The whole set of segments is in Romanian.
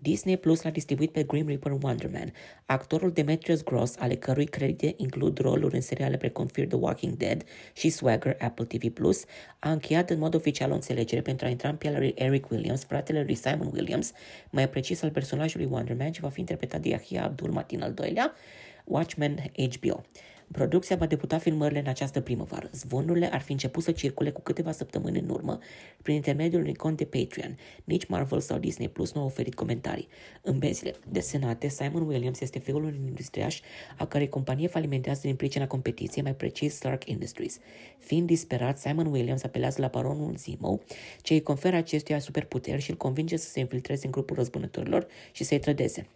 Disney Plus l-a distribuit pe Grim Reaper Wonder Man. Actorul Demetrius Gross, ale cărui credite includ roluri în seriale precum Fear the Walking Dead și Swagger Apple TV+, Plus, a încheiat în mod oficial o înțelegere pentru a intra în pielea lui Eric Williams, fratele lui Simon Williams, mai precis al personajului Wonder Man, ce va fi interpretat de Yahya Abdul Matin al doilea, Watchmen HBO. Producția va debuta filmările în această primăvară. Zvonurile ar fi început să circule cu câteva săptămâni în urmă prin intermediul unui cont de Patreon. Nici Marvel sau Disney Plus nu au oferit comentarii. În bezile desenate, Simon Williams este fiul unui industriaș a cărei companie falimentează din pricina competiției, mai precis Stark Industries. Fiind disperat, Simon Williams apelează la baronul Zemo, ce îi conferă acestuia superputeri și îl convinge să se infiltreze în grupul răzbunătorilor și să-i trădeze.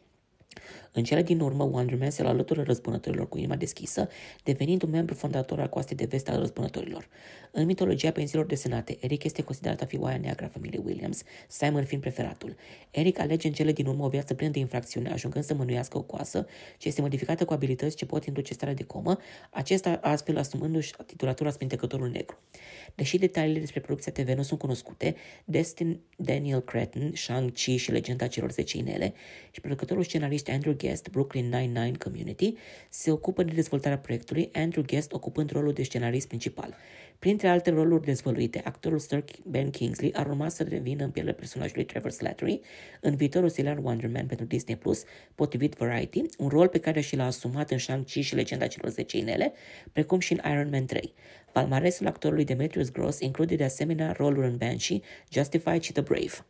În cele din urmă, Wonder Man se alătură răzbunătorilor cu inima deschisă, devenind un membru fondator al coastei de vest al răzbunătorilor. În mitologia pensiilor desenate, Eric este considerat a fi oaia neagră a familiei Williams, Simon fiind preferatul. Eric alege în cele din urmă o viață plină de infracțiune, ajungând să mânuiască o coasă, ce este modificată cu abilități ce pot induce starea de comă, acesta astfel asumându-și titulatura Spintecătorul Negru. Deși detaliile despre producția TV nu sunt cunoscute, Destin Daniel Cretton, Shang-Chi și Legenda celor 10 inele și producătorul scenarist Andrew Guest, Brooklyn Nine-Nine Community, se ocupă de dezvoltarea proiectului, Andrew Guest ocupând rolul de scenarist principal. Printre alte roluri dezvăluite, actorul Sir Ben Kingsley ar urma să revină în pielea personajului Trevor Slattery în viitorul serial Wonder Man pentru Disney+, Plus, potrivit Variety, un rol pe care și l-a asumat în Shang-Chi și Legenda celor 10 inele, precum și în Iron Man 3. Palmaresul actorului Demetrius Gross include de asemenea roluri în Banshee, Justified și The Brave.